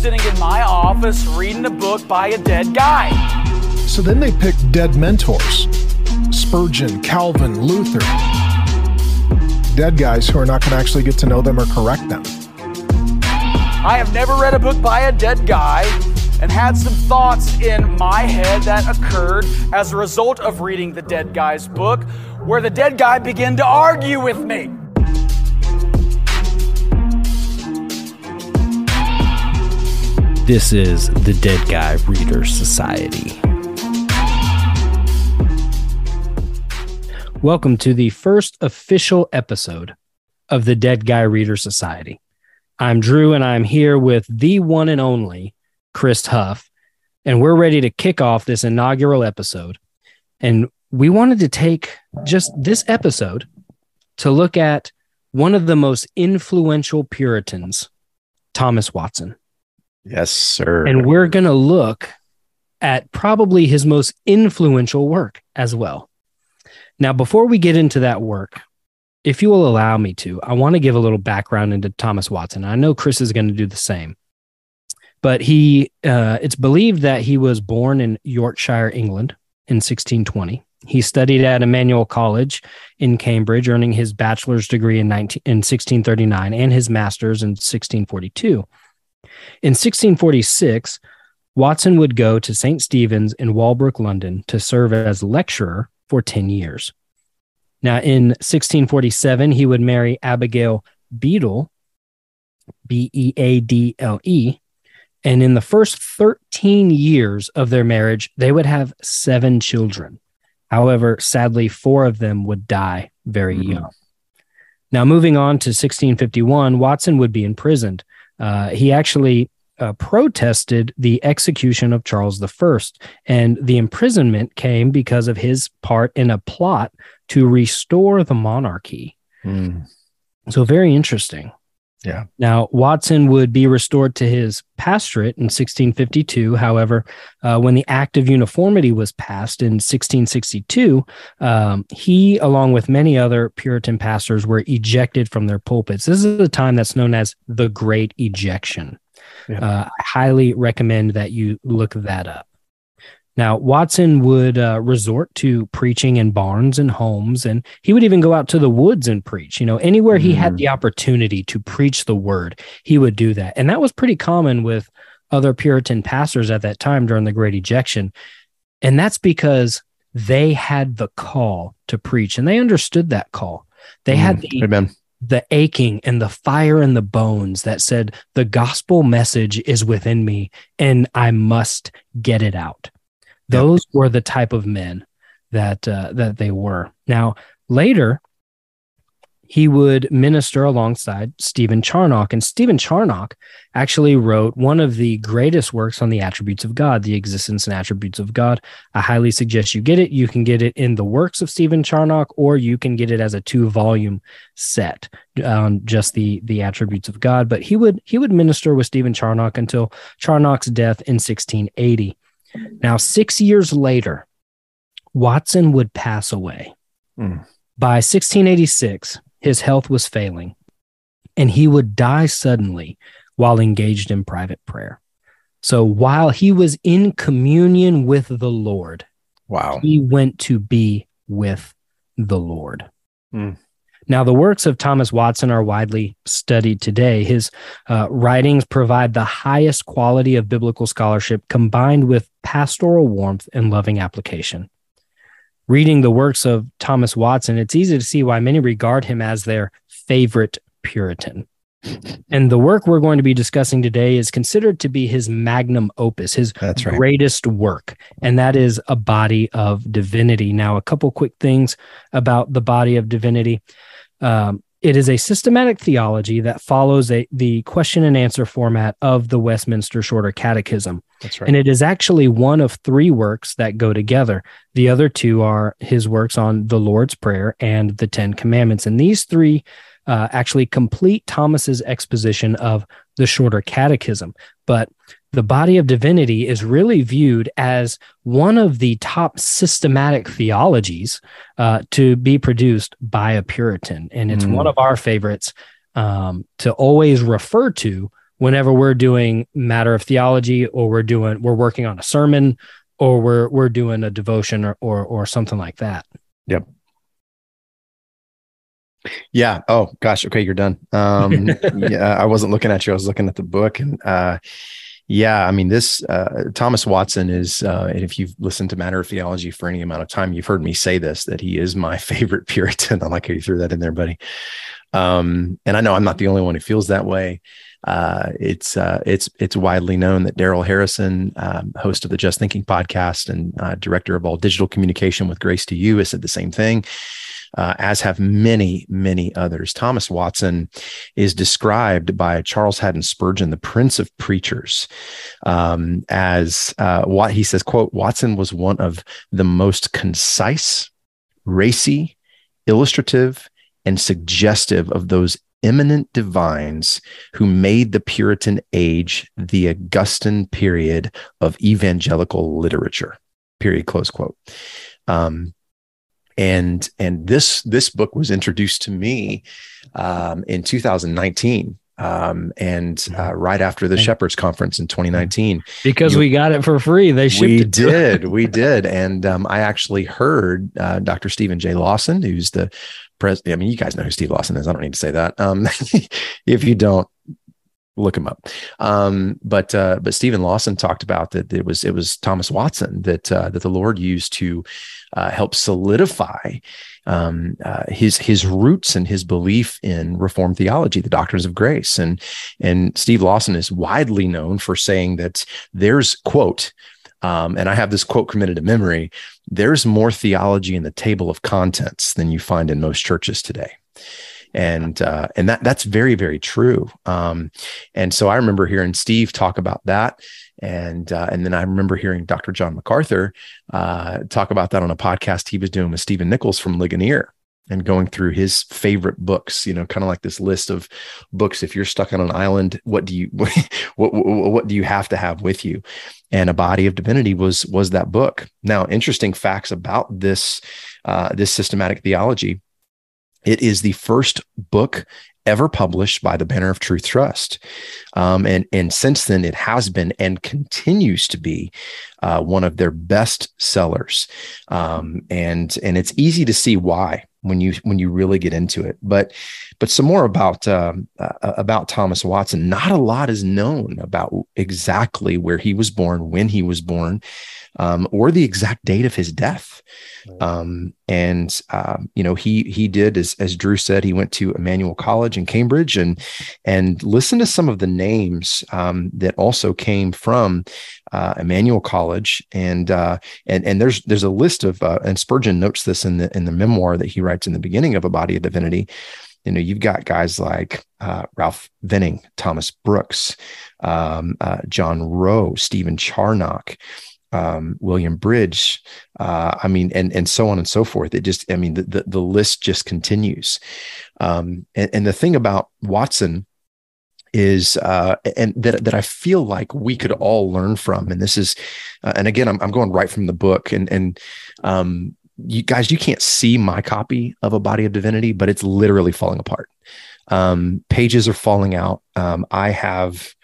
sitting in my office reading a book by a dead guy. So then they picked dead mentors Spurgeon, Calvin, Luther. Dead guys who are not going to actually get to know them or correct them. I have never read a book by a dead guy and had some thoughts in my head that occurred as a result of reading the dead guy's book, where the dead guy began to argue with me. This is the Dead Guy Reader Society. Welcome to the first official episode of the Dead Guy Reader Society. I'm Drew, and I'm here with the one and only Chris Huff, and we're ready to kick off this inaugural episode. And we wanted to take just this episode to look at one of the most influential Puritans, Thomas Watson. Yes, sir. And we're going to look at probably his most influential work as well. Now, before we get into that work, if you will allow me to, I want to give a little background into Thomas Watson. I know Chris is going to do the same, but he, uh, it's believed that he was born in Yorkshire, England in 1620. He studied at Emmanuel College in Cambridge, earning his bachelor's degree in, 19, in 1639 and his master's in 1642. In 1646, Watson would go to St. Stephen's in Walbrook, London to serve as lecturer for 10 years. Now, in 1647, he would marry Abigail Beadle, B E A D L E. And in the first 13 years of their marriage, they would have seven children. However, sadly, four of them would die very mm-hmm. young. Now, moving on to 1651, Watson would be imprisoned. Uh, he actually uh, protested the execution of Charles I, and the imprisonment came because of his part in a plot to restore the monarchy. Mm. So, very interesting. Yeah. Now, Watson would be restored to his pastorate in 1652. However, uh, when the Act of Uniformity was passed in 1662, um, he, along with many other Puritan pastors, were ejected from their pulpits. This is a time that's known as the Great Ejection. Yeah. Uh, I highly recommend that you look that up. Now, Watson would uh, resort to preaching in barns and homes, and he would even go out to the woods and preach. You know, anywhere he mm. had the opportunity to preach the word, he would do that. And that was pretty common with other Puritan pastors at that time during the Great Ejection. And that's because they had the call to preach and they understood that call. They mm. had the, Amen the aching and the fire in the bones that said, The gospel message is within me and I must get it out. Those yep. were the type of men that uh, that they were. Now, later, he would minister alongside Stephen Charnock. And Stephen Charnock actually wrote one of the greatest works on the attributes of God, the existence and attributes of God. I highly suggest you get it. You can get it in the works of Stephen Charnock, or you can get it as a two volume set on just the, the attributes of God. But he would he would minister with Stephen Charnock until Charnock's death in 1680. Now, six years later, Watson would pass away. Mm. By 1686, his health was failing, and he would die suddenly while engaged in private prayer. So while he was in communion with the Lord, wow, he went to be with the Lord. Mm. Now, the works of Thomas Watson are widely studied today. His uh, writings provide the highest quality of biblical scholarship combined with pastoral warmth and loving application reading the works of Thomas Watson, it's easy to see why many regard him as their favorite Puritan. And the work we're going to be discussing today is considered to be his magnum opus, his That's right. greatest work, and that is a body of divinity. Now, a couple quick things about the body of divinity. Um, it is a systematic theology that follows a, the question and answer format of the Westminster Shorter Catechism. That's right. And it is actually one of three works that go together. The other two are his works on the Lord's Prayer and the Ten Commandments. And these three uh, actually complete Thomas's exposition of the Shorter Catechism. But the body of divinity is really viewed as one of the top systematic theologies uh, to be produced by a Puritan. And it's mm. one of our favorites um, to always refer to whenever we're doing matter of theology or we're doing we're working on a sermon or we're we're doing a devotion or or, or something like that. Yep. Yeah. Oh gosh. Okay, you're done. Um, yeah, I wasn't looking at you. I was looking at the book, and uh, yeah, I mean, this uh, Thomas Watson is, uh, and if you've listened to Matter of Theology for any amount of time, you've heard me say this that he is my favorite Puritan. I like how you threw that in there, buddy. Um, and I know I'm not the only one who feels that way. Uh, it's uh, it's it's widely known that Darrell Harrison, um, host of the Just Thinking podcast and uh, director of all digital communication with Grace to You, has said the same thing uh, as have many, many others. Thomas Watson is described by Charles Haddon Spurgeon, the Prince of Preachers, um, as uh, what he says, quote, Watson was one of the most concise, racy, illustrative, and suggestive of those eminent divines who made the Puritan age the Augustan period of evangelical literature. Period. Close quote. Um, and and this this book was introduced to me um, in 2019 um, and mm-hmm. uh, right after the Shepherds Conference in 2019. Because you, we got it for free. They shipped it. we did, we did, and um, I actually heard uh, Dr. Steven J. Lawson, who's the president. I mean, you guys know who Steve Lawson is. I don't need to say that. Um, if you don't, look him up. Um, but uh, but Steven Lawson talked about that it was it was Thomas Watson that uh, that the Lord used to uh, help solidify um, uh, his his roots and his belief in Reformed theology, the doctrines of grace, and and Steve Lawson is widely known for saying that there's quote. Um, and I have this quote committed to memory. There's more theology in the table of contents than you find in most churches today and uh, and that that's very very true. Um, and so I remember hearing Steve talk about that, and uh, and then I remember hearing Dr. John MacArthur uh, talk about that on a podcast he was doing with Stephen Nichols from Ligonier and going through his favorite books you know kind of like this list of books if you're stuck on an island what do you what, what, what do you have to have with you and a body of divinity was was that book now interesting facts about this uh, this systematic theology it is the first book ever published by the Banner of Truth Trust. Um, and, and since then, it has been and continues to be uh, one of their best sellers. Um, and, and it's easy to see why when you when you really get into it. But but some more about um, uh, about Thomas Watson. Not a lot is known about exactly where he was born, when he was born, um, or the exact date of his death. Um, and um, you know, he he did as as Drew said, he went to Emmanuel College in Cambridge and and listen to some of the names um, that also came from uh, Emmanuel College, and uh, and and there's there's a list of uh, and Spurgeon notes this in the in the memoir that he writes in the beginning of A Body of Divinity. You know, you've got guys like uh, Ralph Venning, Thomas Brooks, um, uh, John Rowe, Stephen Charnock um, William Bridge, uh, I mean, and and so on and so forth. It just, I mean, the the, the list just continues. Um, and, and the thing about Watson is uh, and that that I feel like we could all learn from. And this is, uh, and again, I'm I'm going right from the book, and and um, you guys, you can't see my copy of a body of divinity, but it's literally falling apart. Um, pages are falling out. Um, I have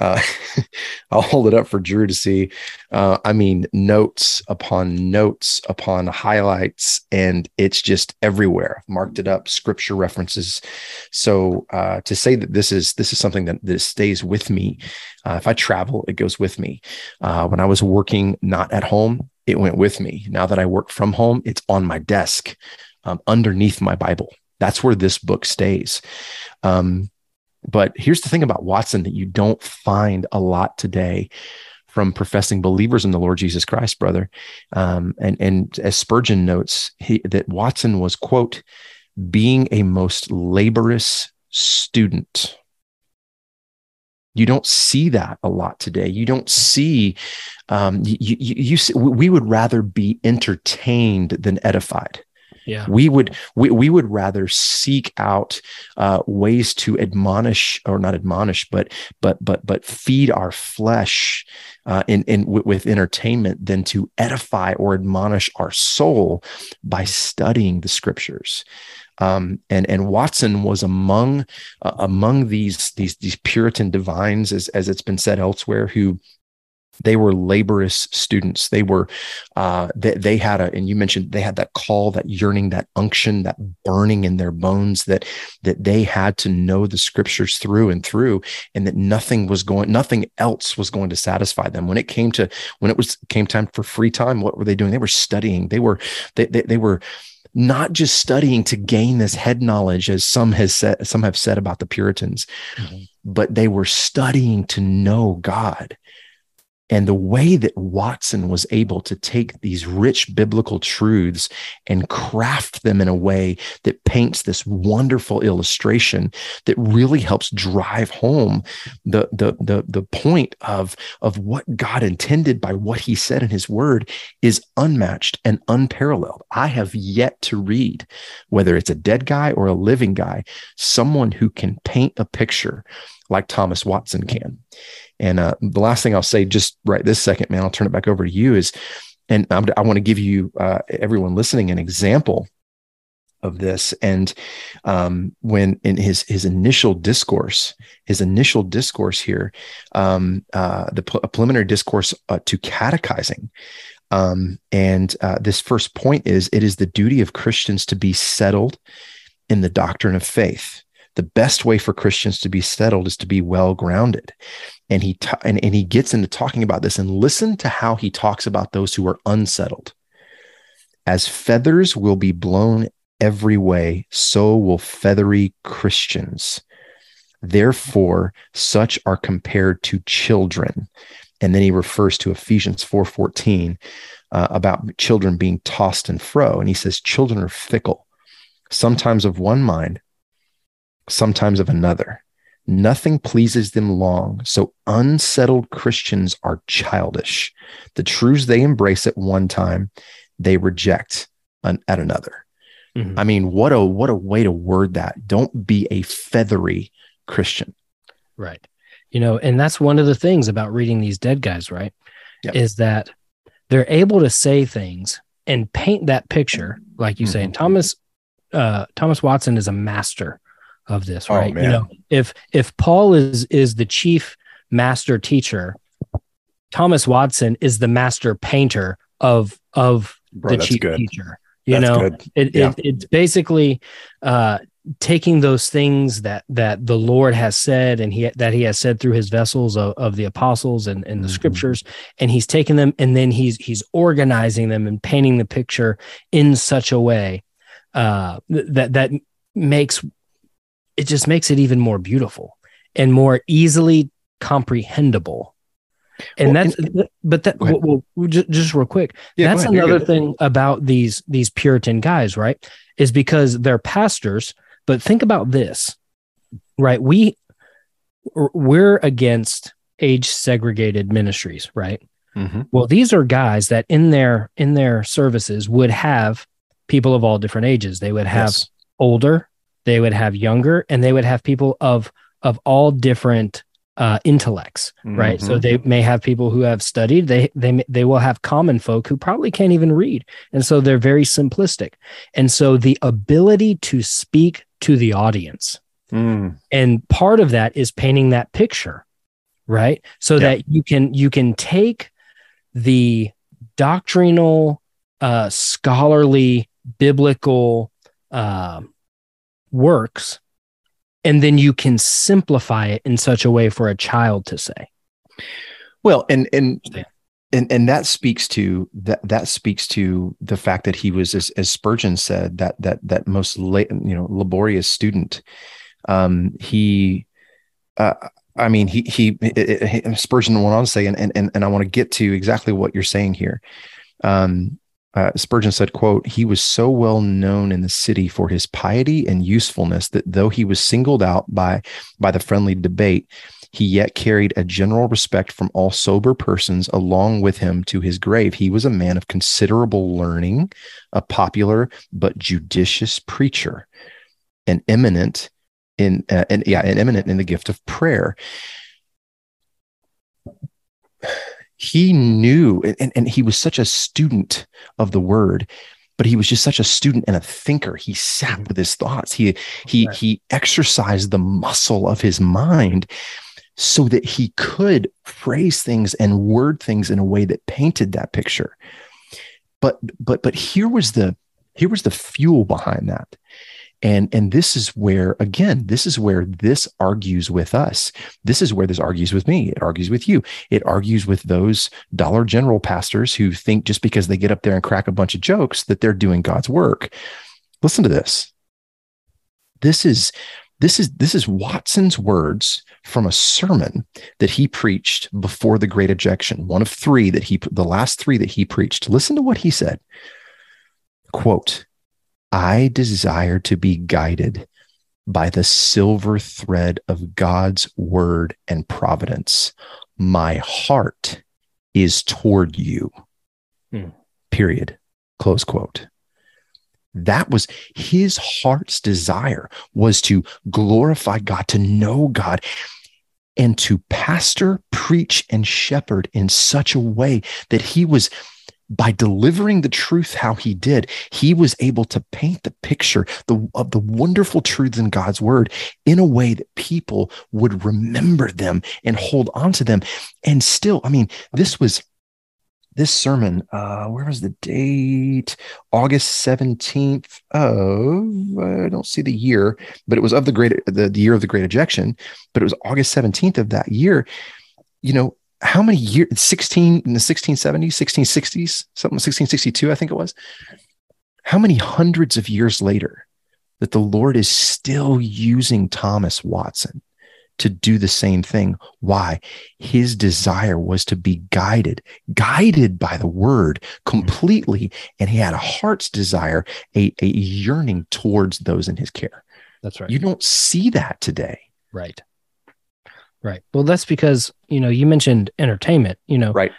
uh, I'll hold it up for Drew to see. Uh, I mean, notes upon notes upon highlights, and it's just everywhere. I've marked it up, scripture references. So uh, to say that this is this is something that, that stays with me. Uh, if I travel, it goes with me. Uh, when I was working not at home, it went with me. Now that I work from home, it's on my desk, um, underneath my Bible. That's where this book stays. Um, but here's the thing about Watson that you don't find a lot today from professing believers in the Lord Jesus Christ, brother. Um, and, and as Spurgeon notes, he, that Watson was, quote, being a most laborious student. You don't see that a lot today. You don't see, um, you, you, you see, we would rather be entertained than edified. Yeah. We would we, we would rather seek out uh, ways to admonish or not admonish, but but but but feed our flesh uh, in in with entertainment than to edify or admonish our soul by studying the scriptures. Um, and and Watson was among uh, among these these these Puritan divines, as as it's been said elsewhere, who they were laborious students. They were uh, they, they had a and you mentioned they had that call that yearning that unction that burning in their bones that that they had to know the scriptures through and through and that nothing was going nothing else was going to satisfy them. When it came to when it was came time for free time what were they doing? They were studying. They were they, they, they were not just studying to gain this head knowledge as some has said some have said about the puritans mm-hmm. but they were studying to know god and the way that Watson was able to take these rich biblical truths and craft them in a way that paints this wonderful illustration that really helps drive home the, the, the, the point of, of what God intended by what he said in his word is unmatched and unparalleled. I have yet to read, whether it's a dead guy or a living guy, someone who can paint a picture like Thomas Watson can. And uh, the last thing I'll say, just right this second, man, I'll turn it back over to you. Is, and I'm, i want to give you uh, everyone listening an example of this. And um, when in his his initial discourse, his initial discourse here, um, uh, the preliminary discourse uh, to catechizing. Um, and uh, this first point is it is the duty of Christians to be settled in the doctrine of faith the best way for Christians to be settled is to be well grounded. And he t- and, and he gets into talking about this and listen to how he talks about those who are unsettled. As feathers will be blown every way, so will feathery Christians. Therefore, such are compared to children. And then he refers to Ephesians 4:14 uh, about children being tossed and fro. And he says, children are fickle, sometimes of one mind, sometimes of another. Nothing pleases them long. So unsettled Christians are childish. The truths they embrace at one time, they reject an, at another. Mm-hmm. I mean, what a what a way to word that. Don't be a feathery Christian. Right. You know, and that's one of the things about reading these dead guys, right? Yep. Is that they're able to say things and paint that picture, like you mm-hmm. say. And Thomas uh, Thomas Watson is a master of this, oh, right? You know, if if Paul is is the chief master teacher, Thomas Watson is the master painter of of Bro, the chief good. teacher. You that's know, it, yeah. it, it's basically uh, taking those things that that the Lord has said and he that he has said through his vessels of, of the apostles and, and the mm-hmm. scriptures, and he's taking them and then he's he's organizing them and painting the picture in such a way uh, that that makes it just makes it even more beautiful and more easily comprehensible. And well, that's, and, but that, well, well, just, just real quick, yeah, that's another thing about these, these Puritan guys, right? Is because they're pastors, but think about this, right? We, we're against age segregated ministries, right? Mm-hmm. Well, these are guys that in their, in their services would have people of all different ages. They would have yes. older, they would have younger and they would have people of of all different uh, intellects, right? Mm-hmm. So they may have people who have studied. They they they will have common folk who probably can't even read, and so they're very simplistic. And so the ability to speak to the audience, mm. and part of that is painting that picture, right? So yeah. that you can you can take the doctrinal, uh, scholarly, biblical. Uh, works and then you can simplify it in such a way for a child to say well and and and, and that speaks to that that speaks to the fact that he was as, as spurgeon said that that that most late you know laborious student um he uh, I mean, he, he, he, Spurgeon went on to say, and, and, and I want to get to exactly what you're saying here. Um, uh, Spurgeon said, quote, he was so well known in the city for his piety and usefulness that though he was singled out by, by the friendly debate, he yet carried a general respect from all sober persons along with him to his grave. He was a man of considerable learning, a popular but judicious preacher, an eminent in, uh, and yeah, an eminent in the gift of prayer he knew and, and he was such a student of the word but he was just such a student and a thinker. He sat with his thoughts. He he Right. he exercised the muscle of his mind so that he could phrase things and word things in a way that painted that picture. But but but here was the here was the fuel behind that. And and this is where again this is where this argues with us. This is where this argues with me. It argues with you. It argues with those Dollar General pastors who think just because they get up there and crack a bunch of jokes that they're doing God's work. Listen to this. This is this is this is Watson's words from a sermon that he preached before the great ejection. One of 3 that he the last 3 that he preached. Listen to what he said. Quote, I desire to be guided by the silver thread of God's word and providence. My heart is toward you. Hmm. Period. Close quote. That was his heart's desire was to glorify God, to know God, and to pastor, preach, and shepherd in such a way that he was by delivering the truth how he did, he was able to paint the picture of the wonderful truths in God's word in a way that people would remember them and hold on to them. And still, I mean, this was this sermon, uh, where was the date? August 17th of, I don't see the year, but it was of the great, the, the year of the great ejection, but it was August 17th of that year. You know, how many years 16 in the 1670s 1660s something 1662 i think it was? How many hundreds of years later that the lord is still using thomas watson to do the same thing? Why? His desire was to be guided guided by the word completely and he had a heart's desire a, a yearning towards those in his care. That's right. you don't see that today. Right. Right. Well, that's because, you know, you mentioned entertainment, you know, Right.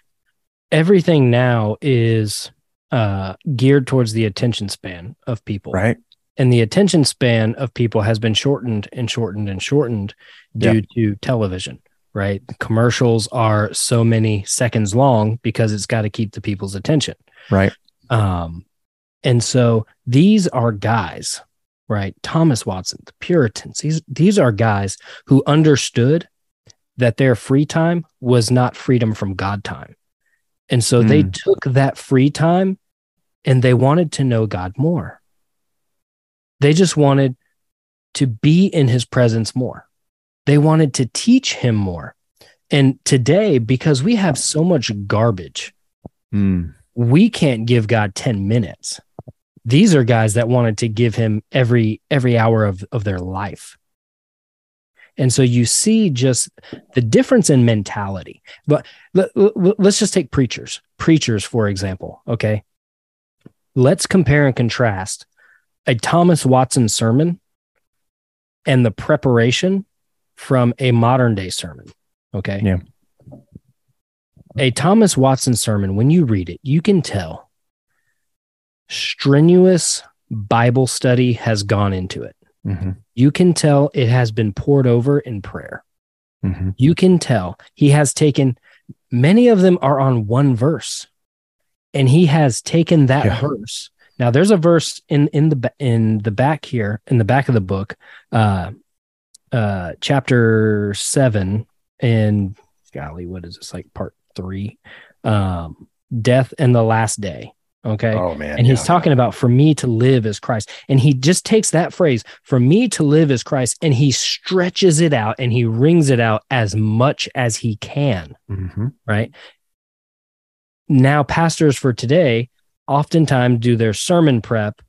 everything now is uh, geared towards the attention span of people. right And the attention span of people has been shortened and shortened and shortened due to television, right? Commercials are so many seconds long because it's got to keep the people's attention. right Um, and so these are guys, right? Thomas Watson, the Puritans, these, these are guys who understood that their free time was not freedom from God time. And so they Mm. took that free time and they wanted to know God more. They just wanted to be in his presence more. They wanted to teach him more. And today, because we have so much garbage, Mm. we can't give God 10 minutes. These are guys that wanted to give him every every hour of, of their life. And so you see just the difference in mentality. But let, let's just take preachers. Preachers, for example. Okay. Let's compare and contrast a Thomas Watson sermon and the preparation from a modern day sermon. Okay. Yeah. A Thomas Watson sermon, when you read it, you can tell strenuous Bible study has gone into it. Mhm. You can tell it has been pored over in prayer. Mhm. You can tell he has taken many of them are on one verse and he has taken that Yeah. verse. Now there's a verse in in the in the back here in the back of the book uh uh chapter 7 and golly what is this like part 3 um death and the last day okay Oh man. and he's talking about for me to live as Christ. And he just takes that phrase, for me to live as Christ, and he stretches it out and he wrings it out as much as he can, Mhm. right? Now, pastors for today oftentimes do their sermon prep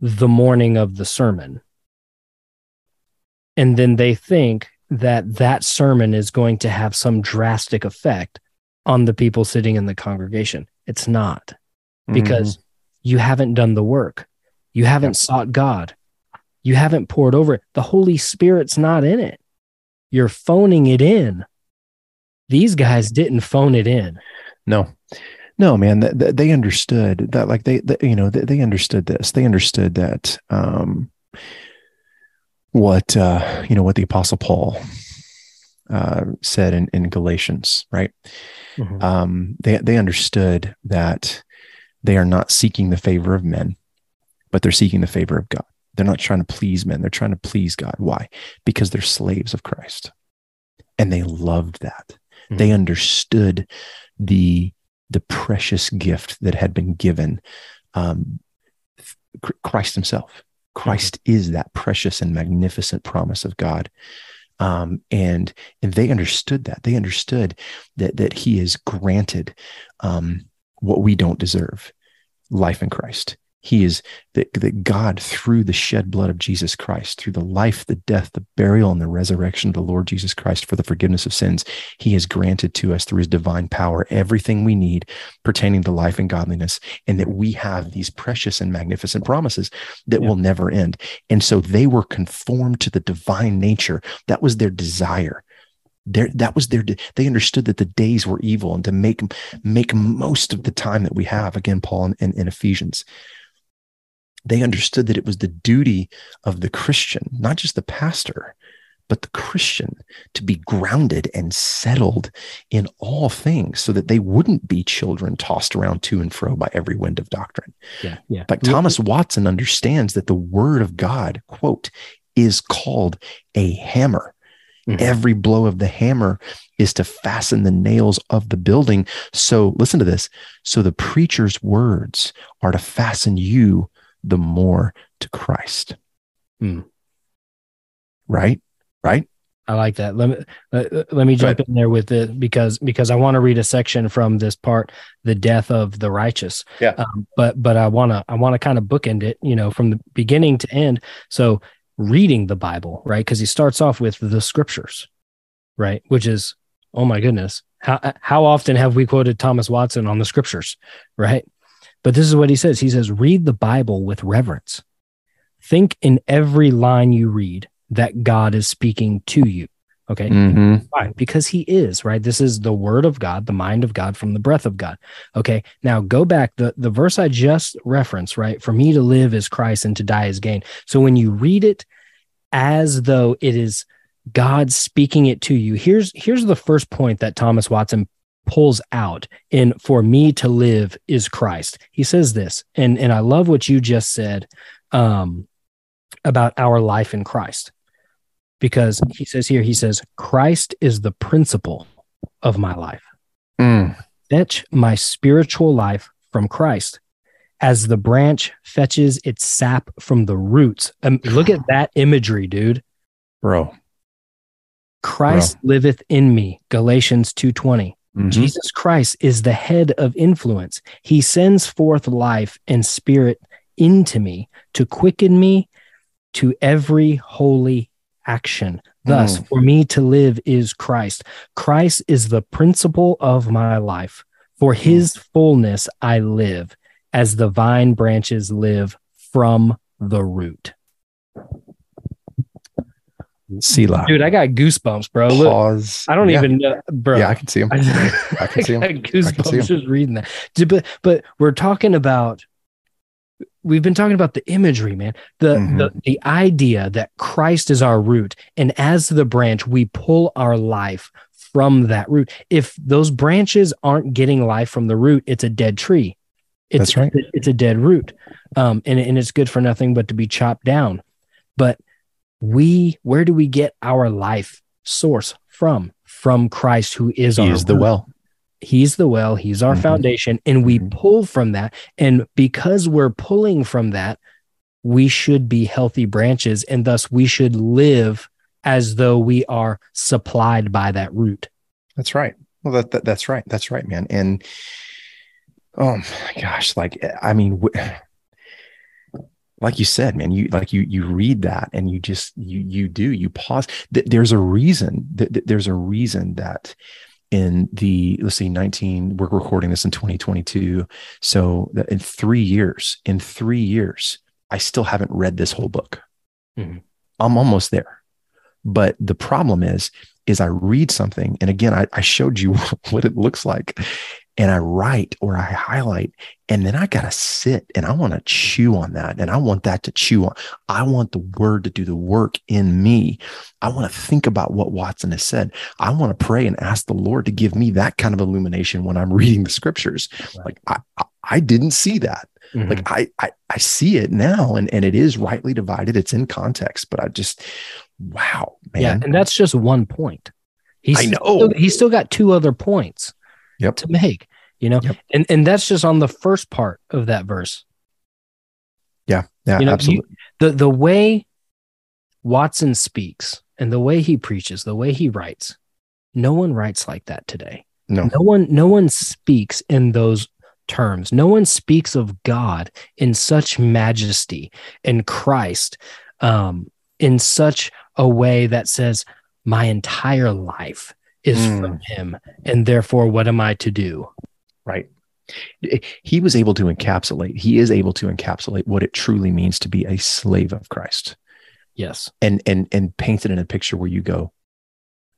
the morning of the sermon. And then they think that that sermon is going to have some drastic effect on the people sitting in the congregation. It's not because you haven't done the work. You haven't sought God. You haven't pored over it. The Holy Spirit's not in it. You're phoning it in. These guys didn't phone it in. No, no, man. Th- th- they understood that, like they, they you know, they, they understood this. They understood that um, what uh, you know what the Apostle Paul uh, said in, in Galatians, right? Um, they they understood that they are not seeking the favor of men, but they're seeking the favor of God. They're not trying to please men. They're trying to please God. Why? Because they're slaves of Christ. And they loved that. Mm-hmm. They understood the, the precious gift that had been given um, Christ himself. Christ mm-hmm. is that precious and magnificent promise of God. Um, and and they understood that. They understood that that he is granted um, what we don't deserve, life in Christ. He is that, that God, through the shed blood of Jesus Christ, through the life, the death, the burial, and the resurrection of the Lord Jesus Christ for the forgiveness of sins, He has granted to us through His divine power everything we need pertaining to life and godliness, and that we have these precious and magnificent promises that yeah. will never end. And so they were conformed to the divine nature. That was their desire there that was their they understood that the days were evil and to make make most of the time that we have again paul in, in, in ephesians they understood that it was the duty of the Christian, not just the pastor, but the Christian to be grounded and settled in all things so that they wouldn't be children tossed around to and fro by every wind of doctrine. Yeah. Yeah. Like Thomas Watson understands that the word of God, quote, is called a hammer. Mm-hmm. Every blow of the hammer is to fasten the nails of the building. So listen to this. So the preacher's words are to fasten you the more to Christ. Hmm. Right? Right? I like that. Let me let, let me jump in there with it because because I want to read a section from this part, the death of the righteous. Yeah. Um, but but I want to I want to kind of bookend it, you know, from the beginning to end. So reading the Bible, right? Because he starts off with the scriptures, right? Which is oh my goodness, how how often have we quoted Thomas Watson on the scriptures, right? But this is what he says. He says, read the Bible with reverence. Think in every line you read that God is speaking to you. Okay. Mm-hmm. Fine. Because he is, right? This is the word of God, the mind of God from the breath of God. Okay. Now go back. The, the verse I just referenced, right? For me to live is Christ and to die is gain. So when you read it as though it is God speaking it to you, here's here's the first point that Thomas Watson pulls out in for me to live is Christ. He says this, and and I love what you just said um, about our life in Christ, because he says here, he says Christ is the principle of my life. Mm. Fetch my spiritual life from Christ. As the branch fetches its sap from the roots. Um, look at that imagery, dude. Bro. Christ Bro. liveth in me. Galatians 2:20. Mm-hmm. Jesus Christ is the head of influence. He sends forth life and spirit into me to quicken me to every holy action. Thus, mm. for me to live is Christ. Christ is the principle of my life. For mm. his fullness I live, as the vine branches live from the root. Selah. Dude, I got goosebumps, bro. Pause. Look, I don't yeah. even know, bro. Yeah, I can see him. I can see them. goosebumps just reading that. But but we're talking about we've been talking about the imagery, man. The, mm-hmm. the the idea that Christ is our root, and as the branch, we pull our life from that root. If those branches aren't getting life from the root, it's a dead tree. It's, That's right. It's a dead root, um, and and it's good for nothing but to be chopped down. But we where do we get our life source from from christ who is he is the well he's the well he's our mm-hmm. foundation and we mm-hmm. pull from that. And because we're pulling from that we should be healthy branches and thus we should live as though we are supplied by that root. That's right. Well that, that that's right. That's right man. And oh my gosh like i mean like you said man you like you you read that and you just you you do you pause. There's a reason that there's a reason that in the let's see 19 we're recording this in 2022 so in 3 years in 3 years I still haven't read this whole book. Mm-hmm. I'm almost there. But the problem is is I read something and again I, I showed you what it looks like and I write or I highlight, and then I got to sit and I want to chew on that. And I want that to chew on. I want the word to do the work in me. I want to think about what Watson has said. I want to pray and ask the Lord to give me that kind of illumination when I'm reading the scriptures. Right. Like I, I didn't see that. Mhm. Like I, I I see it now and and it is rightly divided. It's in context, but I just wow, man. yeah, and that's just one point. He's I know. Still, he's still got two other points Yep. to make. You know, Yep. and and that's just on the first part of that verse. yeah, yeah, you know, you- absolutely. the the way Watson speaks and the way he preaches, the way he writes, no one writes like that today. no. No one no one speaks in those terms. No one speaks of God in such majesty and Christ um, in such a way that says, "My entire life is Mm. from Him, and therefore, what am I to do?" Right. He was able to encapsulate, he is able to encapsulate what it truly means to be a slave of Christ Yes. and and and paint it in a picture where you go,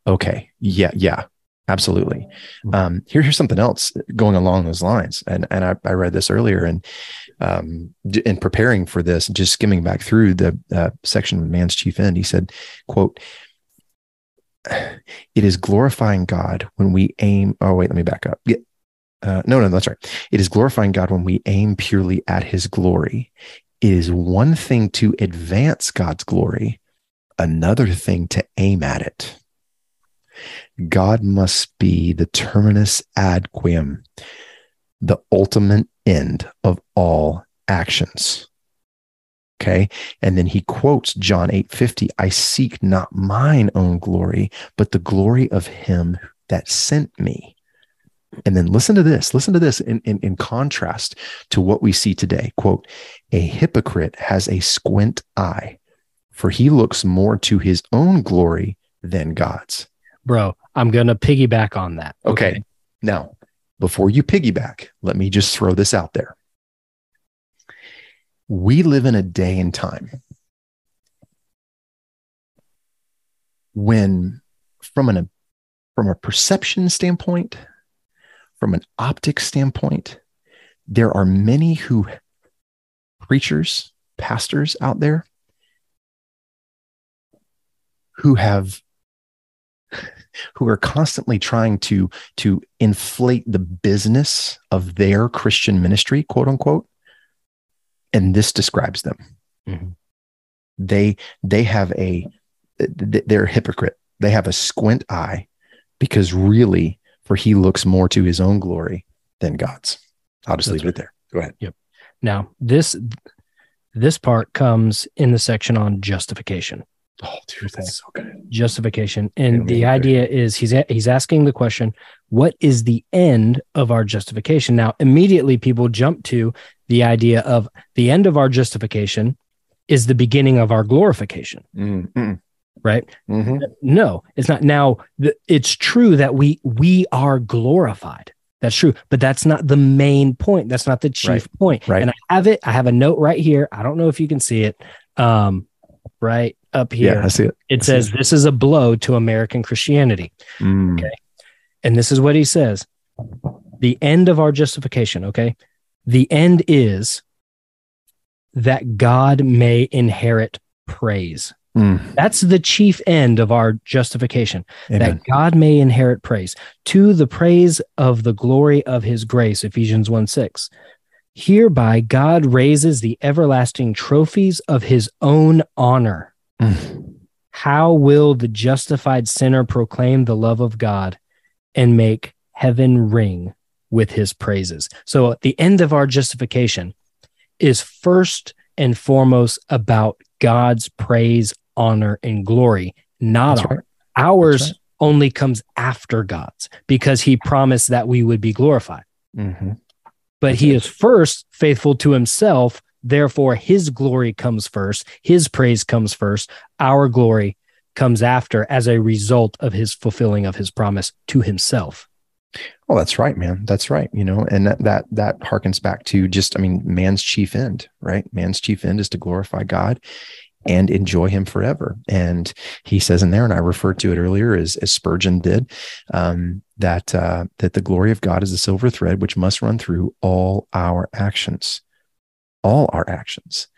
okay, yeah, yeah, absolutely. Mhm. Um, here, here's something else going along those lines. And and I, I read this earlier and um in preparing for this, just skimming back through the uh, section of man's chief end, he said, quote, it is glorifying God when we aim. Oh, wait, let me back up. Yeah. Uh, no, no, that's right. It is glorifying God when we aim purely at his glory. It is one thing to advance God's glory, another thing to aim at it. God must be the terminus ad quem, the ultimate end of all actions. Okay. And then he quotes John 8 50, I seek not mine own glory, but the glory of him that sent me. And then listen to this. Listen to this in, in, in contrast to what we see today. Quote, a hypocrite has a squint eye, for he looks more to his own glory than God's. Bro, I'm going to piggyback on that. Okay. Now, before you piggyback, let me just throw this out there. We live in a day and time when, from an from a perception standpoint, from an optics standpoint, there are many who preachers, pastors out there who have who are constantly trying to to inflate the business of their Christian ministry, quote unquote. And this describes them. Mhm. They they have a they're a hypocrite. They have a squint eye because really, for he looks more to his own glory than God's. I'll just That's leave it there. Go ahead. Yep now, this this part comes in the section on justification. Oh, dude, that's so good. Justification, and the idea is he's a, he's asking the question, what is the end of our justification? Now, immediately people jump to the idea of the end of our justification is the beginning of our glorification, Mm, mm, right? mhm. No, it's not. Now, it's true that we we are glorified. That's true, but that's not the main point. That's not the chief Right, point. right. And I have it. I have a note right here. I don't know if you can see it. Um, right up here, Yeah, I see it. it I says this is a blow to American Christianity, Mm, Okay. and this is what he says: the end of our justification. Okay, the end is that God may inherit praise. mm, That's the chief end of our justification amen. that God may inherit praise to the praise of the glory of his grace, Ephesians 1 6. Hereby, God raises the everlasting trophies of his own honor. Mm. How will the justified sinner proclaim the love of God and make heaven ring with his praises? So, at the end of our justification is first and foremost about God's praise, honor, and glory, not That's ours. right. Ours right. only comes after God's because he promised that we would be glorified. Mhm. But That's he is first faithful to himself. Therefore, his glory comes first, his praise comes first, our glory comes after as a result of his fulfilling of his promise to himself. Oh, that's right, man. That's right. You know, and that that that harkens back to just, I mean, man's chief end, right? Man's chief end is to glorify God and enjoy Him forever. And he says in there, and I referred to it earlier as, as Spurgeon did, um, that uh, that the glory of God is a silver thread which must run through all our actions, all our actions.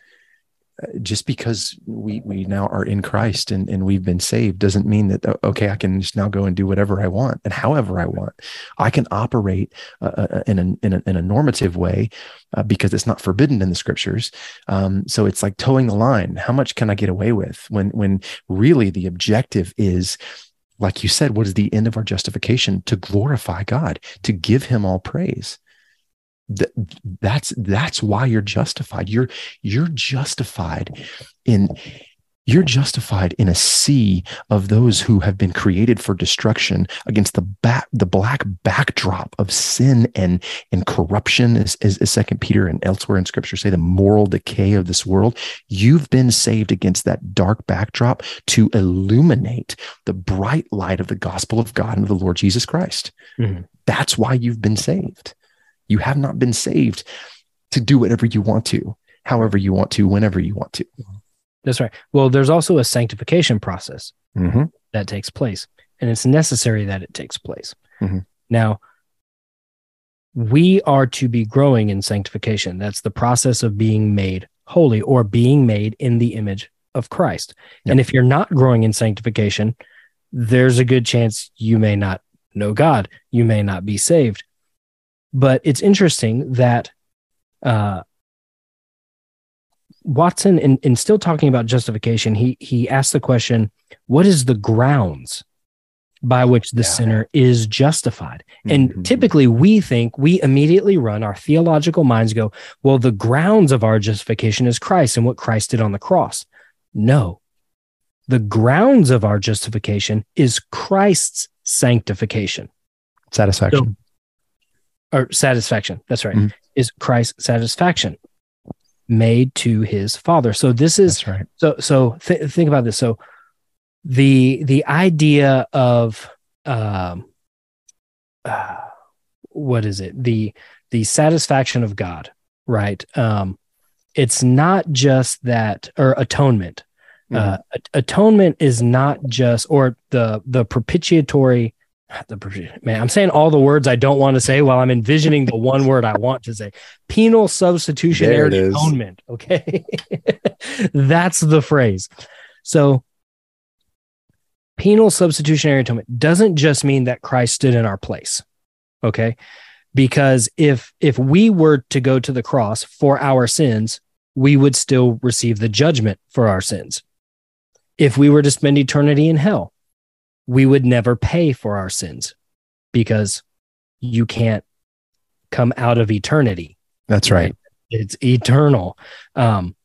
Just because we we now are in Christ and, and we've been saved doesn't mean that okay I can just now go and do whatever I want and however I want. I can operate uh, uh, uh in, a, in, a, in a normative way uh, because it's not forbidden in the scriptures. Um, so it's like toeing the line. How much can I get away with when when really the objective is like you said, what is the end of our justification? To glorify God, to give Him all praise that that's that's why you're justified. You're you're justified in you're justified in a sea of those who have been created for destruction against the back the black backdrop of sin and and corruption as, as, as second peter and elsewhere in scripture say the moral decay of this world. You've been saved against that dark backdrop to illuminate the bright light of the gospel of god and of the lord jesus christ. Mm-hmm. that's why you've been saved you have not been saved to do whatever you want to, however you want to, whenever you want to. That's right. Well, there's also a sanctification process mm-hmm. that takes place, and it's necessary that it takes place. Mm-hmm. Now, we are to be growing in sanctification. That's the process of being made holy or being made in the image of Christ. Yep. And if you're not growing in sanctification, there's a good chance you may not know God. You may not be saved. But it's interesting that uh, Watson, in, in still talking about justification, he he asked the question, "What is the grounds by which the yeah. sinner is justified?" And mm-hmm. typically, we think we immediately run our theological minds go, "Well, the grounds of our justification is Christ and what Christ did on the cross." No, the grounds of our justification is Christ's sanctification, satisfaction. So or satisfaction. That's right. Mm-hmm. Is Christ's satisfaction made to his father. So this is right. so so th- think about this. So the the idea of um uh, what is it? The the satisfaction of God, right? Um it's not just that or atonement. Mm-hmm. Uh, atonement is not just or the the propitiatory the man i'm saying all the words i don't want to say while i'm envisioning the one word i want to say. Penal substitutionary atonement okay? That's the phrase. So penal substitutionary atonement doesn't just mean that christ stood in our place okay? Because if if we were to go to the cross for our sins we would still receive the judgment for our sins. If we were to spend eternity in hell we would never pay for our sins because you can't come out of eternity. That's right. It's eternal. Um,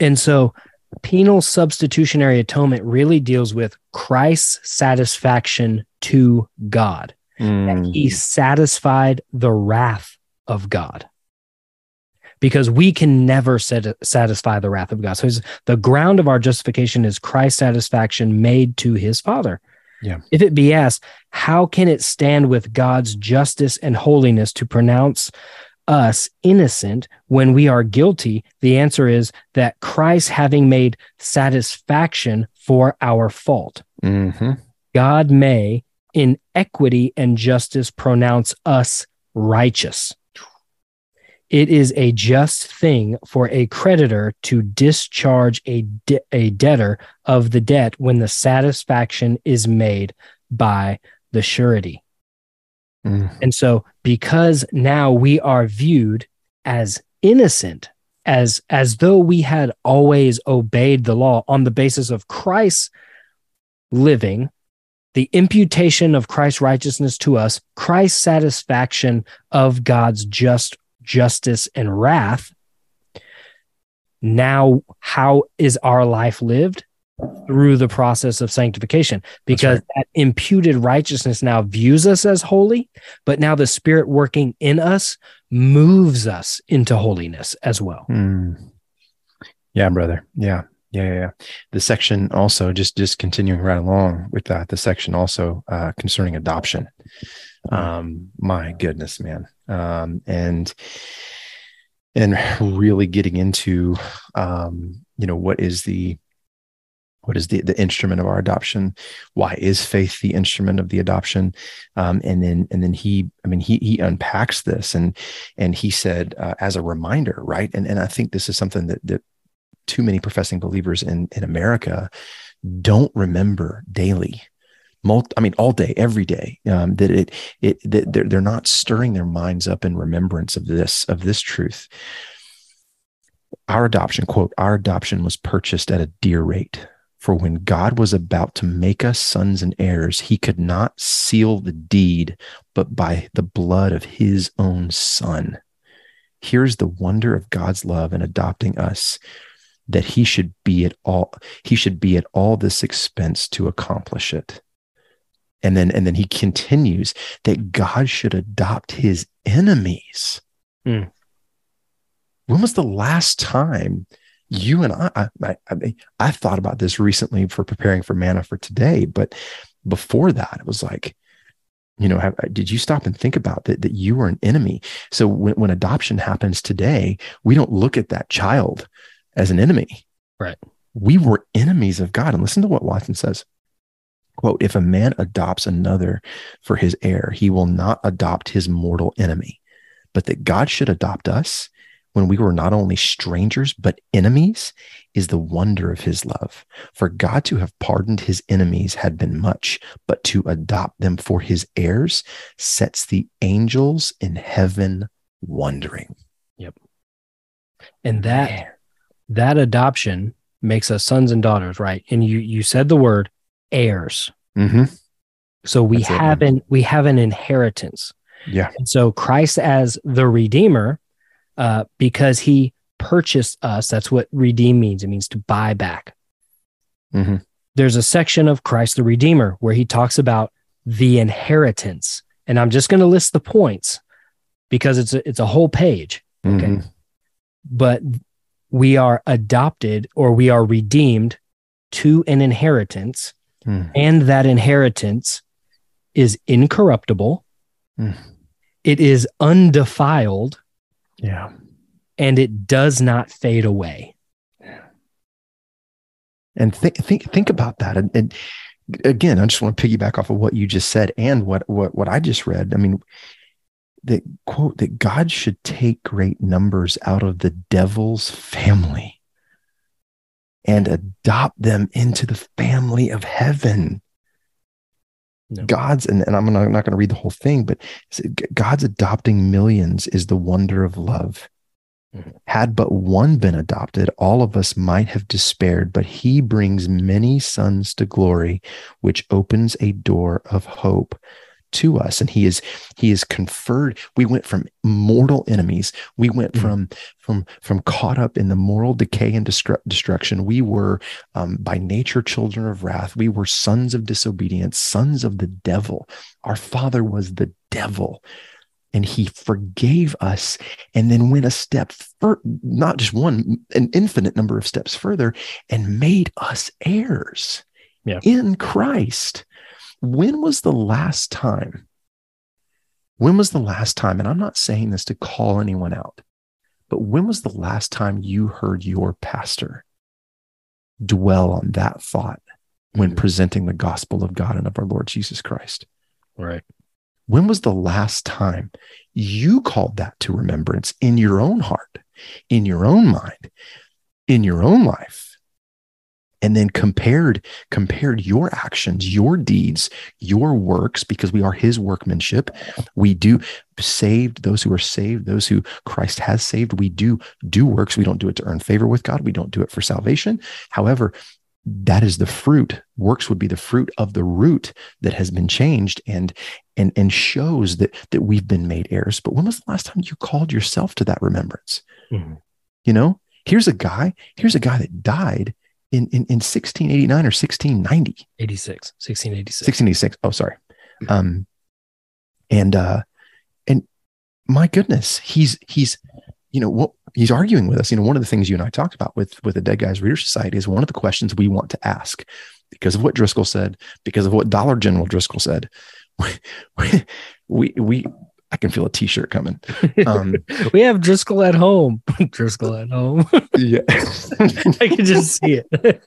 and so penal substitutionary atonement really deals with Christ's satisfaction to God. Mm. That he satisfied the wrath of God because we can never set, satisfy the wrath of God. So the ground of our justification is Christ's satisfaction made to his Father. Yeah. If it be asked, how can it stand with God's justice and holiness to pronounce us innocent when we are guilty? The answer is that Christ, having made satisfaction for our fault, mm-hmm. God may, in equity and justice, pronounce us righteous. It is a just thing for a creditor to discharge a, de- a debtor of the debt when the satisfaction is made by the surety. Mm. And so, because now we are viewed as innocent, as, as though we had always obeyed the law on the basis of Christ's living, the imputation of Christ's righteousness to us, Christ's satisfaction of God's just justice, and wrath. Now, how is our life lived? Through the process of sanctification, because right. that imputed righteousness now views us as holy, but now the Spirit working in us moves us into holiness as well. Mm. Yeah, brother. Yeah. Yeah, yeah, The section also just just continuing right along with that. The section also uh, concerning adoption. Hmm. Um, my goodness, man um, and and really getting into um, you know what is the what is the, the instrument of our adoption? Why is faith the instrument of the adoption? Um, and then and then he i mean he he unpacks this and and he said uh, as a reminder right? And and i think this is something that that too many professing believers in in America don't remember daily. Multi, I mean, all day, every day. Um, that it it that they're they're not stirring their minds up in remembrance of this of this truth. Our adoption, quote, our adoption was purchased at a dear rate. For when God was about to make us sons and heirs, he could not seal the deed, but by the blood of his own son. Here's the wonder of God's love in adopting us that he should be at all he should be at all this expense to accomplish it and then and then he continues that god should adopt his enemies. Mm. when was the last time you and I, I I I thought about this recently for preparing for manna for today but before that it was like you know have, did you stop and think about that that you were an enemy? So when, when adoption happens today we don't look at that child as an enemy. Right. we were enemies of god. And listen to what watson says quote if a man adopts another for his heir he will not adopt his mortal enemy but that god should adopt us when we were not only strangers but enemies is the wonder of his love for god to have pardoned his enemies had been much but to adopt them for his heirs sets the angels in heaven wondering Yep. And that that adoption makes us sons and daughters, right? And you you said the word heirs. mm-hmm. So we That's it, have an we have an inheritance. yeah And so Christ as the Redeemer, uh, because he purchased us, that's what redeem means. It means to buy back. mm-hmm. There's a section of Christ the Redeemer where he talks about the inheritance. And I'm just going to list the points because it's a, it's a whole page. Okay. Mhm. But we are adopted or we are redeemed to an inheritance, Mm. and that inheritance is incorruptible. Mm. It is undefiled yeah and it does not fade away. and think think think about that and, and again i just want to piggyback off of what you just said and what what what i just read i mean that quote that god should take great numbers out of the devil's family and adopt them into the family of heaven No. god's and, and i'm not, I'm not going to read the whole thing but god's adopting millions is the wonder of love Mhm. had but one been adopted, all of us might have despaired, but he brings many sons to glory, which opens a door of hope to us. And he is he is conferred. We went from mortal enemies. We went Mhm. from from from caught up in the moral decay and destru- destruction. We were um, by nature children of wrath. We were sons of disobedience, sons of the devil. Our father was the devil. And he forgave us and then went a step further, not just one, an infinite number of steps further, and made us heirs Yeah. in Christ. When was the last time? When was the last time? And I'm not saying this to call anyone out, but when was the last time you heard your pastor dwell on that thought when Mhm. presenting the gospel of God and of our Lord Jesus Christ? Right. When was the last time you called that to remembrance in your own heart, in your own mind, in your own life? And then compared compared your actions, your deeds, your works, because we are his workmanship. We do saved those who are saved, those who Christ has saved. We do do works. We don't do it to earn favor with God. We don't do it for salvation. However, that is the fruit. Works would be the fruit of the root that has been changed and and and shows that that we've been made heirs. But when was the last time you called yourself to that remembrance? Mhm. You know, here's a guy, here's a guy that died in in, in 1689 or 1690. 86, 1686. 1686. Oh, sorry. Um, and uh, and my goodness, he's he's you know what he's arguing with us. You know, one of the things you and I talked about with with the Dead Guys Reader Society is one of the questions we want to ask because of what Driscoll said, because of what Dollar General Driscoll said. We we, can feel a T-shirt coming. Um, we have Driscoll at home. Driscoll at home. yeah. I can just see it.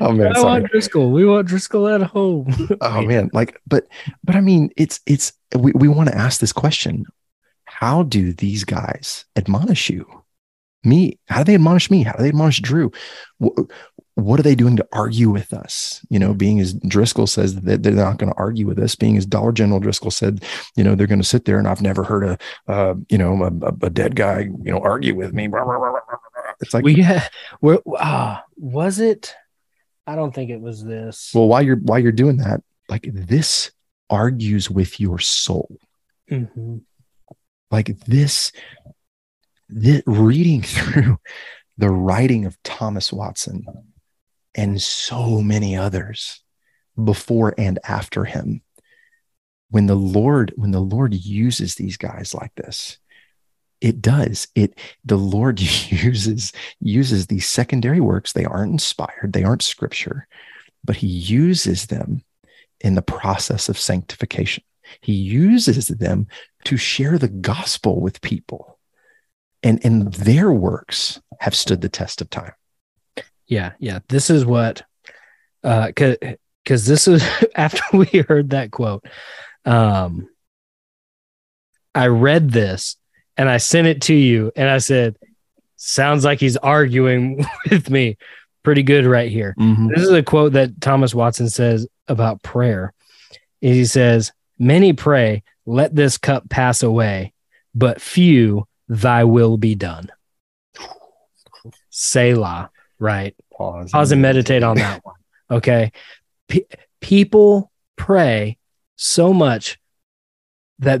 Oh, man, I sorry. want Driscoll. We want Driscoll at home. oh man like but but i mean it's it's we, we want to ask this question how do these guys admonish you Me? How do they admonish me? How do they admonish Drew? What, are they doing to argue with us? You know, being as Driscoll says that they're not going to argue with us, being as Dollar General Driscoll said, you know, they're going to sit there and I've never heard a, uh, you know, a, a, dead guy, you know, argue with me. It's like, well, yeah, where, uh, was it? I don't think it was this. Well, while you're, while you're doing that, like this argues with your soul. Mm-hmm. Like this, this, reading through the writing of Thomas Watson and so many others before and after him. When the Lord, when the Lord uses these guys like this, it does. It the lord uses uses these secondary works. They aren't inspired. They aren't scripture but he uses them in the process of sanctification. He uses them to share the gospel with people. And and their works have stood the test of time yeah yeah. This is what uh because because this is after we heard that quote um i read this and i sent it to you and i said sounds like he's arguing with me. Pretty good right here. Mm-hmm. this is a quote that thomas watson says about prayer. He says many pray let this cup pass away but few thy will be done. Selah right? Pause, Pause and meditate on that one. Okay. P- people pray so much that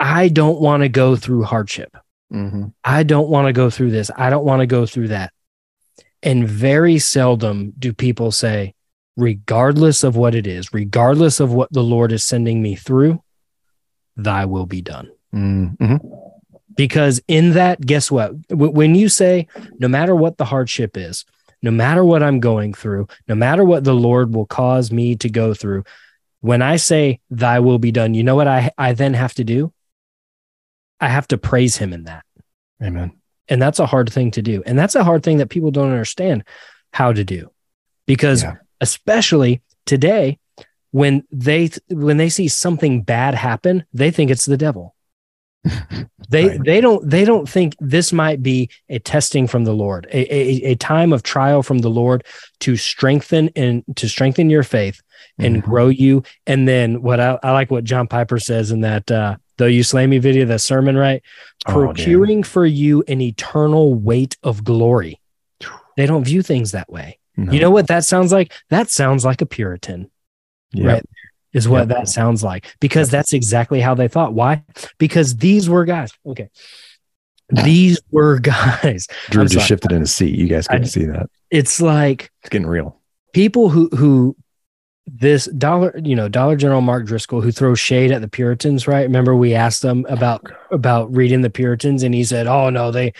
I don't want to go through hardship. Mm-hmm. I don't want to go through this. I don't want to go through that. And very seldom do people say, regardless of what it is, regardless of what the Lord is sending me through, thy will be done. Mm-hmm. Because in that, guess what? When you say, no matter what the hardship is, no matter what I'm going through, no matter what the Lord will cause me to go through, when I say, Thy will be done, you know what I, I then have to do? I have to praise Him in that. Amen. And that's a hard thing to do. And that's a hard thing that people don't understand how to do. Because yeah. especially today, when they when they see something bad happen, they think it's the devil. They right. they don't they don't think this might be a testing from the lord a, a, a time of trial from the lord to strengthen and to strengthen your faith and mm-hmm. grow you and then what I, I, like what john piper says in that uh though you slay me video that sermon right oh, procuring for you an eternal weight of glory they don't view things that way no. you know what that sounds like that sounds like a puritan yep. right is what that sounds like because that's exactly how they thought. Why? Because these were guys. Okay. These were guys. Drew I'm just sorry. shifted in a seat. You guys couldn't I, see that. It's like it's getting real. People who who this dollar, you know, Dollar General Mark Driscoll, who throws shade at the Puritans, right? Remember, we asked them about about reading the Puritans, and he said, "Oh no, they,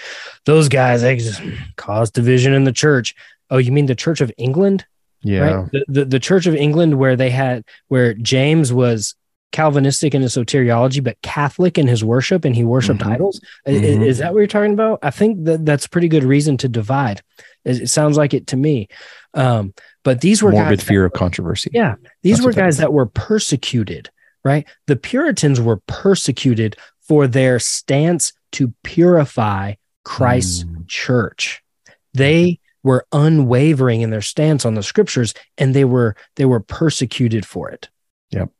those guys, they just cause division in the church." Oh, you mean the Church of England? Yeah. Right? The, the, the Church of England, where they had, where James was Calvinistic in his soteriology, but Catholic in his worship, and he worshipped mm-hmm. idols. Mm-hmm. Is, is, that what you're talking about? I think that that's pretty good reason to divide. It, sounds like it to me. Um, but these were morbid guys fear that, of controversy. Yeah, these that's were guys that were persecuted. Right, the Puritans were persecuted for their stance to purify Christ's mm. church. They were unwavering in their stance on the scriptures and they were they were persecuted for it. Yep.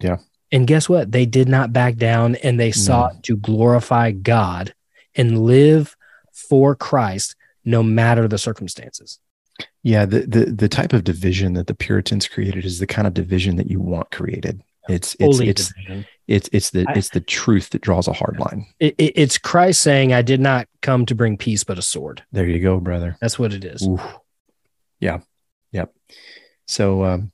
Yeah. And guess what? They did not back down and they sought to glorify God and live for Christ no matter the circumstances. Yeah, the, the the type of division that the Puritans created is the kind of division that you want created. It's it's Holy it's division. It's it's the it's the truth that draws a hard line. It, it, it's Christ saying, "I did not come to bring peace, but a sword." There you go, brother. That's what it is. Oof. Yeah, yep. So, um,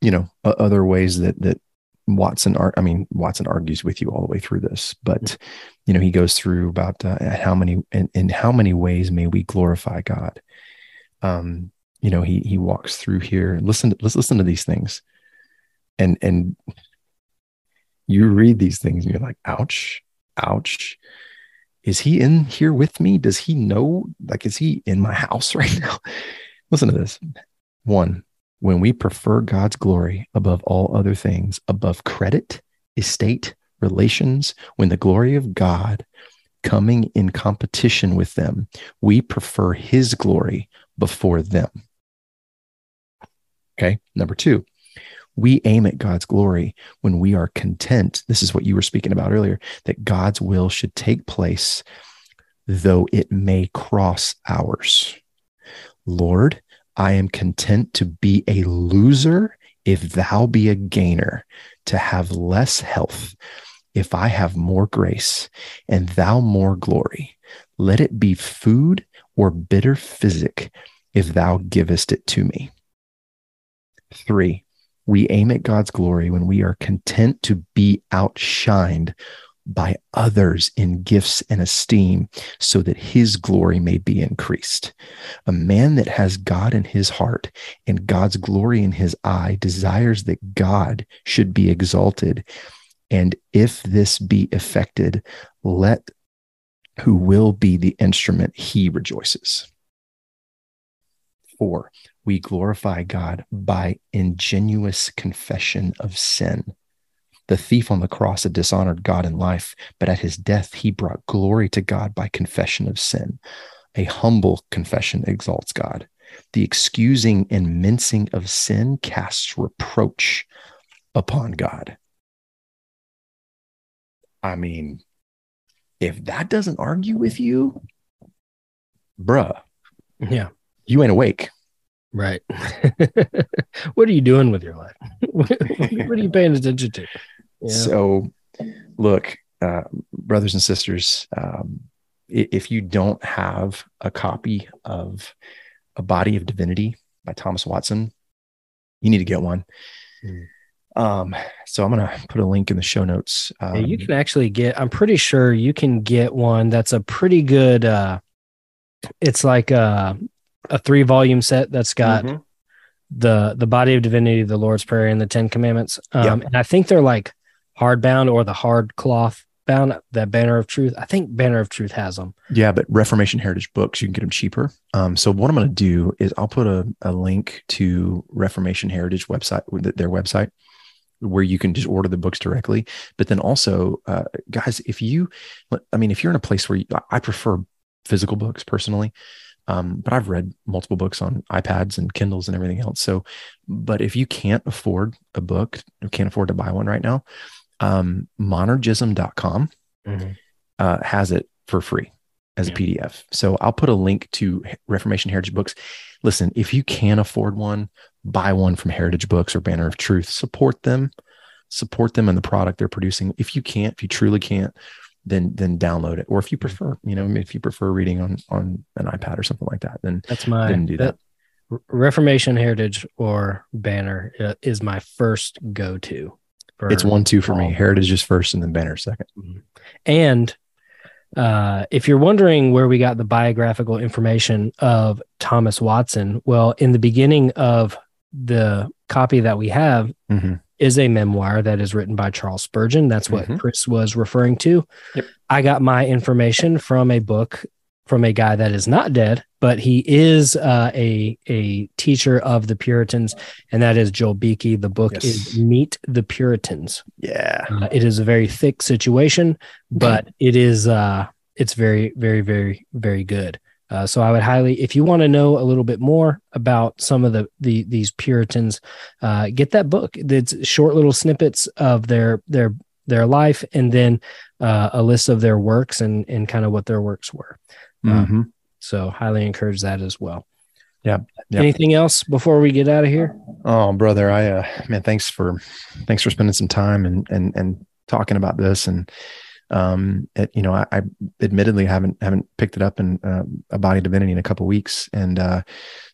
you know, other ways that that Watson, ar- I mean, Watson argues with you all the way through this, but mm-hmm. you know, he goes through about uh, how many in, in how many ways may we glorify God. Um, you know, he he walks through here. Listen, let's listen to these things and and you read these things and you're like ouch ouch is he in here with me does he know like is he in my house right now listen to this one when we prefer god's glory above all other things above credit estate relations when the glory of god coming in competition with them. We prefer his glory before them. Okay. Number two, we aim at God's glory when we are content. This is what you were speaking about earlier that God's will should take place, though it may cross ours. Lord, I am content to be a loser if thou be a gainer, to have less health if I have more grace and thou more glory. Let it be food or bitter physic if thou givest it to me. Three, we aim at God's glory when we are content to be outshined by others in gifts and esteem so that his glory may be increased. A man that has God in his heart and God's glory in his eye desires that God should be exalted. And if this be effected, let who will be the instrument he rejoices. Four, we glorify God by ingenuous confession of sin. The thief on the cross had dishonored God in life, but at his death, he brought glory to God by confession of sin. A humble confession exalts God. The excusing and mincing of sin casts reproach upon God. I mean, if that doesn't argue with you, bruh, Yeah. you ain't awake. Right. what are you doing with your life? what are you paying attention to? Yeah. So, look, uh, brothers and sisters, um, if you don't have a copy of A Body of Divinity by Thomas Watson, you need to get one. Mm. Um, so I'm gonna put a link in the show notes. Um, Yeah, you can actually get i'm pretty sure you can get one that's a pretty good uh it's like a, a three volume set that's got Mhm. the the body of divinity the lord's prayer and the ten commandments um and i think they're like hardbound or the hard cloth bound that banner of truth i think banner of truth has them Yeah, but Reformation Heritage Books, you can get them cheaper. Um, so what I'm going to do is I'll put a, a link to Reformation Heritage website, their website, where you can just order the books directly. But then also, uh, guys, if you, I mean, if you're in a place where you, I prefer physical books personally, um, but I've read multiple books on iPads and Kindles and everything else. So, but if you can't afford a book or can't afford to buy one right now, um, monergism.com uh, has it for free as Yeah. a PDF. So I'll put a link to Reformation Heritage Books. Listen, if you can afford one, buy one from Heritage Books or Banner of Truth. Support them, support them and the product they're producing. If you can't, if you truly can't, then then download it. Or if you prefer, you know, if you prefer reading on on an iPad or something like that, then that's my then do that. Re- reformation heritage or banner uh, is my first go-to It's one two for me. Heritage is first, and then Banner second. And uh, if you're wondering where we got the biographical information of Thomas Watson, well, in the beginning of the copy that we have Mhm. Is a memoir that is written by Charles Spurgeon. That's what Mhm. Chris was referring to. Yep. I got my information from a book from a guy that is not dead, but he is uh, a a teacher of the Puritans, and that is Joel Beeke. The book Yes. is Meet the Puritans. Yeah. Uh, it is a very thick situation, but it is uh, it's very, very, very, very good. Uh, so I would highly, if you want to know a little bit more about some of the, the these Puritans, uh, get that book. It's short little snippets of their their their life, and then uh, a list of their works and and kind of what their works were. Uh, Mhm. So highly encourage that as well. Yeah. Yeah. Anything else before we get out of here? Oh, brother, I uh man, thanks for thanks for spending some time and and and talking about this and um it, you know I, I admittedly haven't haven't picked it up in uh, a body divinity in a couple weeks. And uh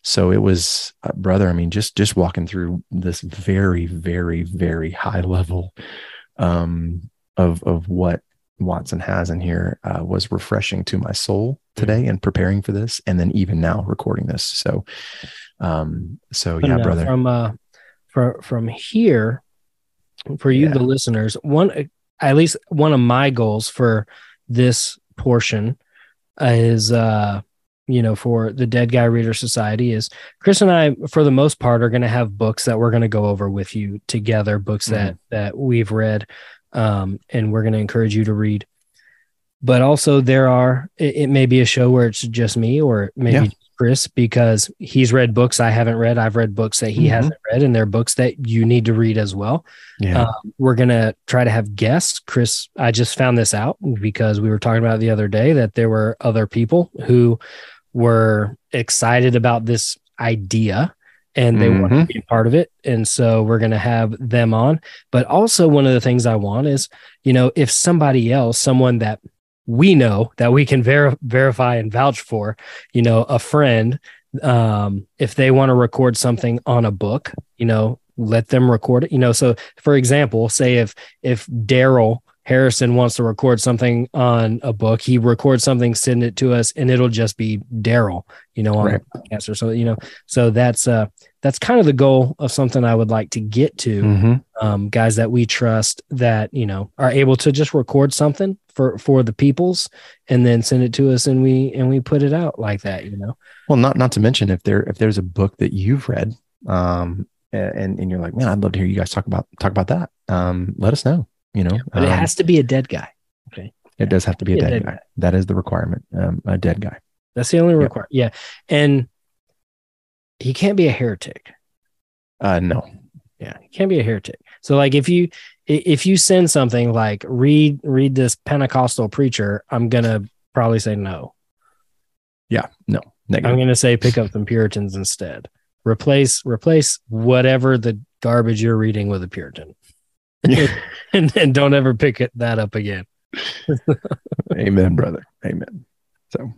so it was uh, brother I mean just just walking through this very very very high level um of of what Watson has in here uh, was refreshing to my soul today and preparing for this and then even now recording this. So um so yeah uh, brother. From uh, from from here, for you, Yeah. the listeners, one at least one of my goals for this portion is, uh, you know, for the Dead Guy Reader Society is Chris and I, for the most part, are going to have books that we're going to go over with you together, books that that we've read, um, and we're going to encourage you to read. but also there are it, it may be a show where it's just me or maybe Yeah. Chris because he's read books I haven't read. I've read books that he Mhm. hasn't read, and they're books that you need to read as well. Yeah. Um, we're gonna try to have guests. Chris, I just found this out because we were talking about the other day that there were other people who were excited about this idea and they want to be a part of it. And so we're gonna have them on. But also one of the things I want is, you know, if somebody else, someone that we know that we can ver- verify and vouch for, you know, a friend, um, if they want to record something on a book, you know, let them record it. You know, so for example, say if if Darrell Harrison wants to record something on a book, he records something, send it to us, and it'll just be Darrell, you know, on Right. a podcast or so, you know. So that's uh that's kind of the goal of something I would like to get to Mhm. um, guys that we trust that you know are able to just record something for for the peoples and then send it to us and we and we put it out like that you know Well, not not to mention if there if there's a book that you've read, um, and and you're like, man, I'd love to hear you guys talk about talk about that. Um, let us know. You know, but it Um, has to be a dead guy Okay. it does have to be a Yeah, dead dead guy. guy. That is the requirement. Um, a dead guy. that's the only requirement yeah and he can't be a heretic Uh, no. yeah he can't be a heretic so like if you if you send something like read read this pentecostal preacher i'm gonna probably say no Yeah. No. i'm gonna say pick up some puritans instead replace replace whatever the garbage you're reading with a puritan Yeah. and, and don't ever pick it, that up again. Amen, brother. Amen. So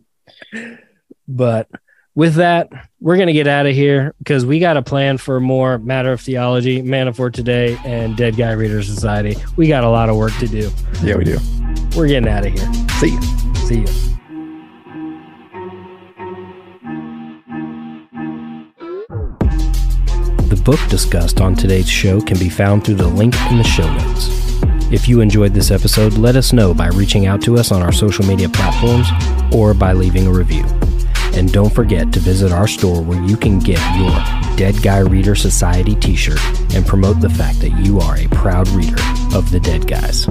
But with that, we're going to get out of here because we got a plan for more Matter of Theology, Mana for Today, and Dead Guy Reader Society. We got a lot of work to do. yeah, we do. We're getting out of here. See you. See you. The book discussed on today's show can be found through the link in the show notes. If you enjoyed this episode, let us know by reaching out to us on our social media platforms or by leaving a review. And don't forget to visit our store where you can get your Dead Guy Reader Society t shirt and promote the fact that you are a proud reader of the Dead Guys.